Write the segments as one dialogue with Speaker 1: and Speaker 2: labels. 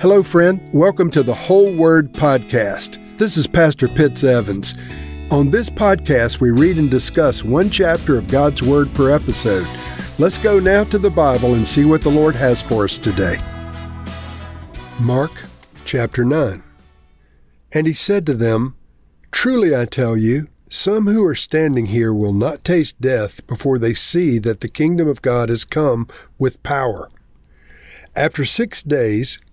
Speaker 1: Hello, friend. Welcome to the Whole Word Podcast. This is Pastor Pitts Evans. On this podcast, we read and discuss one chapter of God's Word per episode. Let's go now to the Bible and see what the Lord has for us today. Mark chapter 9. And he said to them, Truly I tell you, some who are standing here will not taste death before they see that the kingdom of God has come with power. After six days,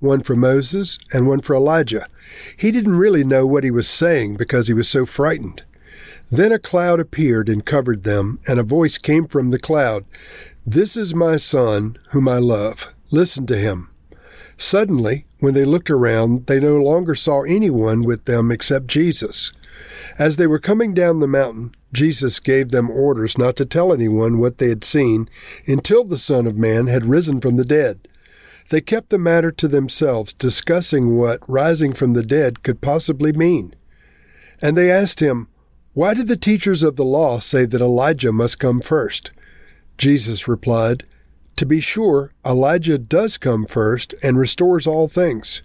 Speaker 1: one for Moses, and one for Elijah. He didn't really know what he was saying because he was so frightened. Then a cloud appeared and covered them, and a voice came from the cloud This is my Son, whom I love. Listen to him. Suddenly, when they looked around, they no longer saw anyone with them except Jesus. As they were coming down the mountain, Jesus gave them orders not to tell anyone what they had seen until the Son of Man had risen from the dead. They kept the matter to themselves, discussing what rising from the dead could possibly mean. And they asked him, Why did the teachers of the law say that Elijah must come first? Jesus replied, To be sure, Elijah does come first and restores all things.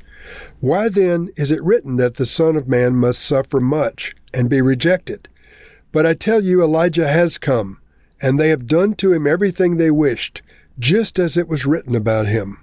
Speaker 1: Why then is it written that the Son of Man must suffer much and be rejected? But I tell you, Elijah has come, and they have done to him everything they wished, just as it was written about him.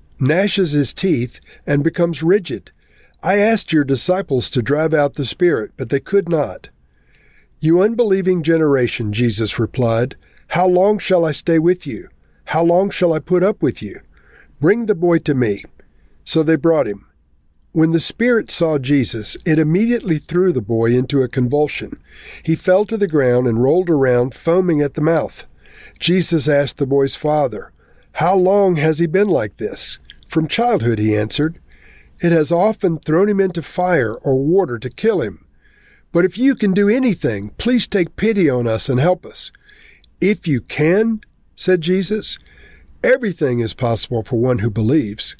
Speaker 1: gnashes his teeth, and becomes rigid. I asked your disciples to drive out the spirit, but they could not. You unbelieving generation, Jesus replied, How long shall I stay with you? How long shall I put up with you? Bring the boy to me. So they brought him. When the spirit saw Jesus, it immediately threw the boy into a convulsion. He fell to the ground and rolled around, foaming at the mouth. Jesus asked the boy's father, How long has he been like this? From childhood, he answered. It has often thrown him into fire or water to kill him. But if you can do anything, please take pity on us and help us. If you can, said Jesus, everything is possible for one who believes.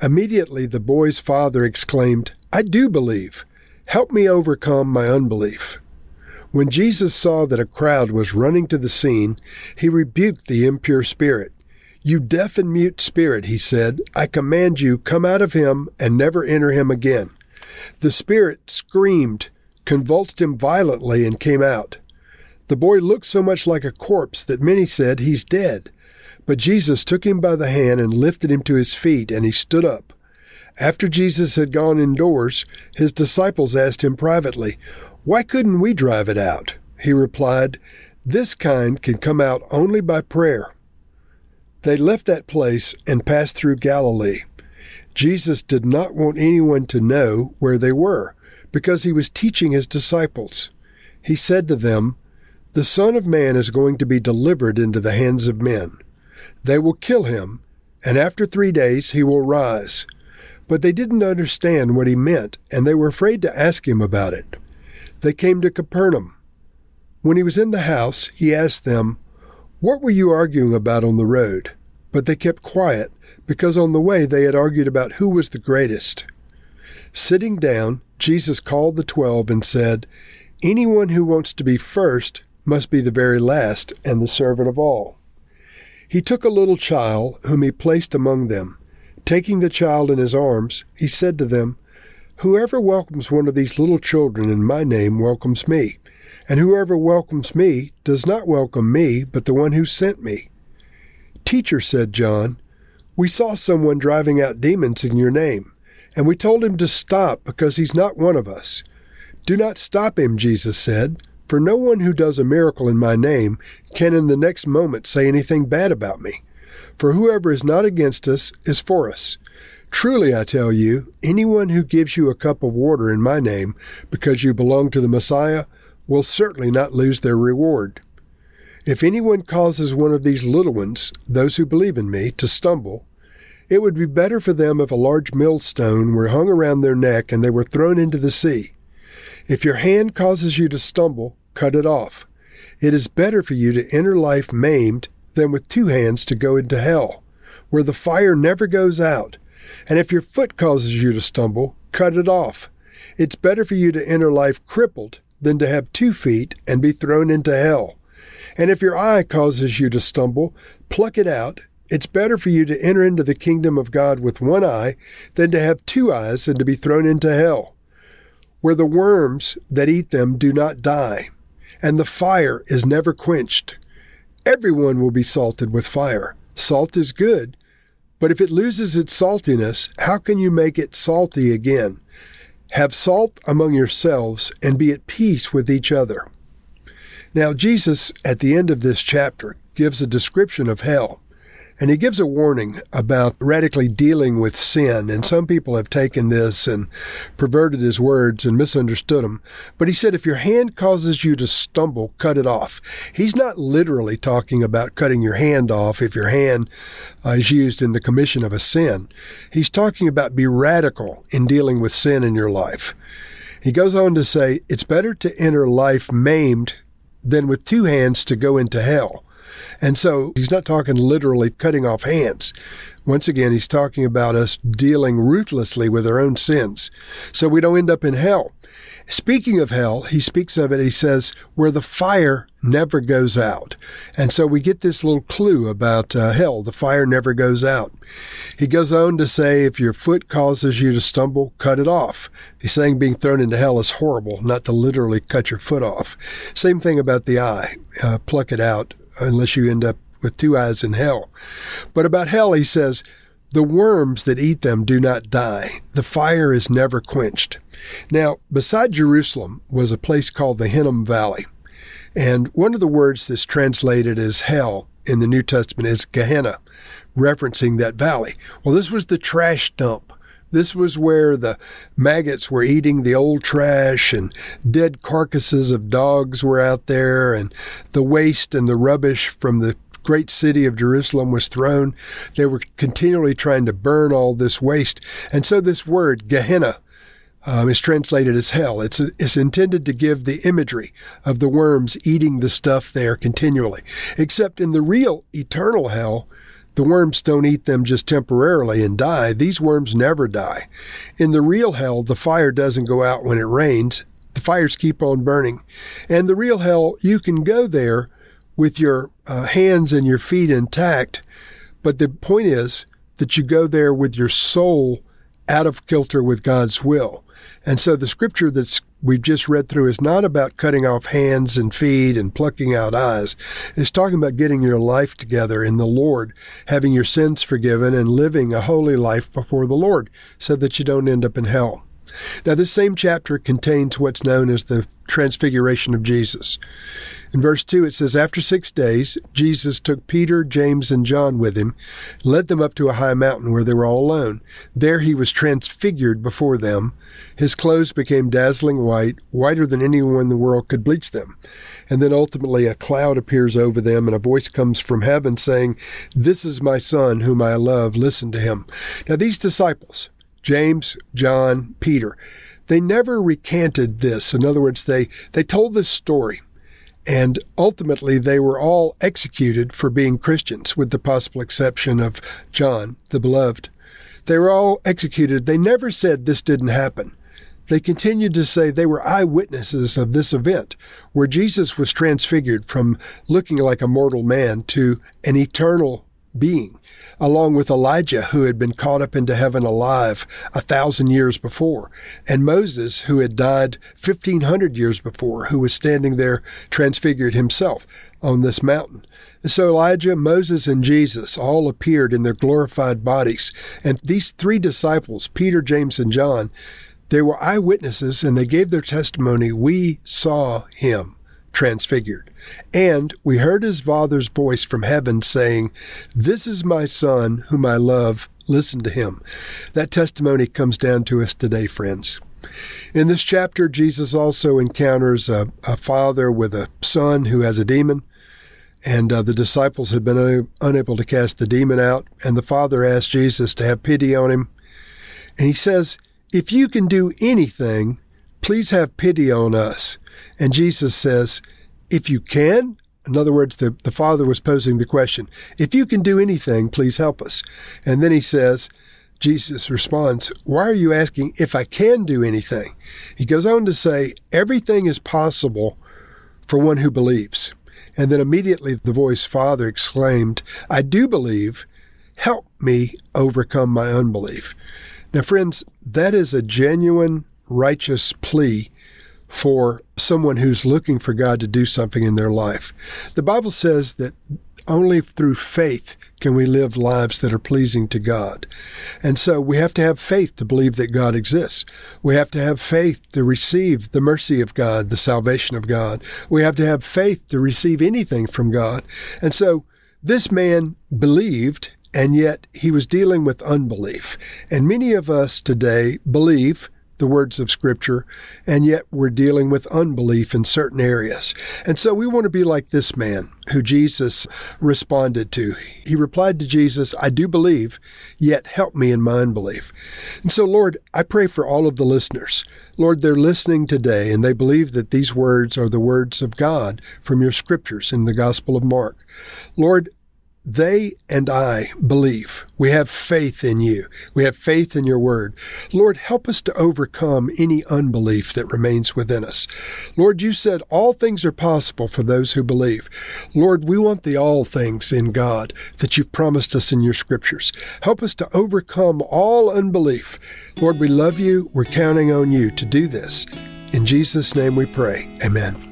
Speaker 1: Immediately the boy's father exclaimed, I do believe. Help me overcome my unbelief. When Jesus saw that a crowd was running to the scene, he rebuked the impure spirit. You deaf and mute spirit, he said, I command you, come out of him and never enter him again. The spirit screamed, convulsed him violently, and came out. The boy looked so much like a corpse that many said, He's dead. But Jesus took him by the hand and lifted him to his feet, and he stood up. After Jesus had gone indoors, his disciples asked him privately, Why couldn't we drive it out? He replied, This kind can come out only by prayer. They left that place and passed through Galilee. Jesus did not want anyone to know where they were, because he was teaching his disciples. He said to them, The Son of Man is going to be delivered into the hands of men. They will kill him, and after three days he will rise. But they didn't understand what he meant, and they were afraid to ask him about it. They came to Capernaum. When he was in the house, he asked them, what were you arguing about on the road? But they kept quiet, because on the way they had argued about who was the greatest. Sitting down, Jesus called the twelve and said, Anyone who wants to be first must be the very last and the servant of all. He took a little child, whom he placed among them. Taking the child in his arms, he said to them, Whoever welcomes one of these little children in my name welcomes me. And whoever welcomes me does not welcome me, but the one who sent me. Teacher, said John, we saw someone driving out demons in your name, And we told him to stop because he's not one of us. Do not stop him, Jesus said, for no one who does a miracle in my name can in the next moment say anything bad about me. For whoever is not against us is for us. Truly, I tell you, anyone who gives you a cup of water in my name because you belong to the Messiah will certainly not lose their reward. If anyone causes one of these little ones, those who believe in me, to stumble, it would be better for them if a large millstone were hung around their neck and they were thrown into the sea. If your hand causes you to stumble, cut it off. It is better for you to enter life maimed than with two hands to go into hell, where the fire never goes out. And if your foot causes you to stumble, cut it off. It's better for you to enter life crippled than to have two feet and be thrown into hell and if your eye causes you to stumble, pluck it out. It's better for you to enter into the kingdom of God with one eye than to have two eyes and to be thrown into hell, where the worms that eat them do not die, and the fire is never quenched. Everyone will be salted with fire. Salt is good, but if it loses its saltiness, how can you make it salty again? Have salt among yourselves and be at peace with each other. Now, Jesus, at the end of this chapter, gives a description of hell. And he gives a warning about radically dealing with sin. And some people have taken this and perverted his words and misunderstood them. But he said, if your hand causes you to stumble, cut it off. He's not literally talking about cutting your hand off if your hand uh, is used in the commission of a sin. He's talking about be radical in dealing with sin in your life. He goes on to say, it's better to enter life maimed than with two hands to go into hell. And so he's not talking literally cutting off hands. Once again, he's talking about us dealing ruthlessly with our own sins so we don't end up in hell. Speaking of hell, he speaks of it, he says, where the fire never goes out. And so we get this little clue about uh, hell, the fire never goes out. He goes on to say, if your foot causes you to stumble, cut it off. He's saying being thrown into hell is horrible, not to literally cut your foot off. Same thing about the eye, uh, pluck it out unless you end up with two eyes in hell. But about hell, he says, the worms that eat them do not die. The fire is never quenched. Now, beside Jerusalem was a place called the Hinnom Valley. And one of the words that's translated as hell in the New Testament is Gehenna, referencing that valley. Well, this was the trash dump. This was where the maggots were eating the old trash and dead carcasses of dogs were out there and the waste and the rubbish from the great city of Jerusalem was thrown. They were continually trying to burn all this waste. And so this word, Gehenna, um, is translated as hell. It's, it's intended to give the imagery of the worms eating the stuff there continually. Except in the real eternal hell, the worms don't eat them just temporarily and die. These worms never die. In the real hell, the fire doesn't go out when it rains. The fires keep on burning. And the real hell, you can go there with your uh, hands and your feet intact. But the point is that you go there with your soul out of kilter with God's will. And so the scripture that's we've just read through is not about cutting off hands and feet and plucking out eyes. It's talking about getting your life together in the Lord, having your sins forgiven and living a holy life before the Lord so that you don't end up in hell. Now, this same chapter contains what's known as the transfiguration of Jesus. In verse 2, it says, After six days, Jesus took Peter, James, and John with him, led them up to a high mountain where they were all alone. There he was transfigured before them. His clothes became dazzling white, whiter than anyone in the world could bleach them. And then ultimately a cloud appears over them, and a voice comes from heaven saying, This is my son, whom I love. Listen to him. Now, these disciples, James, John, Peter, they never recanted this. In other words, they, they told this story. And ultimately, they were all executed for being Christians, with the possible exception of John, the beloved. They were all executed. They never said this didn't happen. They continued to say they were eyewitnesses of this event, where Jesus was transfigured from looking like a mortal man to an eternal being, along with Elijah, who had been caught up into heaven alive a thousand years before, and Moses, who had died 1500 years before, who was standing there transfigured himself on this mountain. So Elijah, Moses, and Jesus all appeared in their glorified bodies. And these three disciples, Peter, James, and John, they were eyewitnesses and they gave their testimony. We saw him transfigured. And we heard his Father's voice from heaven saying, This is my Son, whom I love. Listen to him. That testimony comes down to us today, friends. In this chapter, Jesus also encounters a, a father with a son who has a demon. And uh, the disciples had been un- unable to cast the demon out. And the father asked Jesus to have pity on him. And he says, If you can do anything, please have pity on us. And Jesus says, If you can, in other words, the, the father was posing the question, If you can do anything, please help us. And then he says, Jesus responds, Why are you asking if I can do anything? He goes on to say, Everything is possible for one who believes. And then immediately the voice, Father, exclaimed, I do believe. Help me overcome my unbelief. Now, friends, that is a genuine, righteous plea for someone who's looking for God to do something in their life. The Bible says that only through faith can we live lives that are pleasing to God. And so we have to have faith to believe that God exists. We have to have faith to receive the mercy of God, the salvation of God. We have to have faith to receive anything from God. And so this man believed, and yet he was dealing with unbelief. And many of us today believe the words of Scripture, and yet we're dealing with unbelief in certain areas. And so we want to be like this man who Jesus responded to. He replied to Jesus, I do believe, yet help me in my unbelief. And so, Lord, I pray for all of the listeners. Lord, they're listening today and they believe that these words are the words of God from your scriptures in the Gospel of Mark. Lord, they and I believe. We have faith in you. We have faith in your word. Lord, help us to overcome any unbelief that remains within us. Lord, you said all things are possible for those who believe. Lord, we want the all things in God that you've promised us in your scriptures. Help us to overcome all unbelief. Lord, we love you. We're counting on you to do this. In Jesus' name we pray. Amen.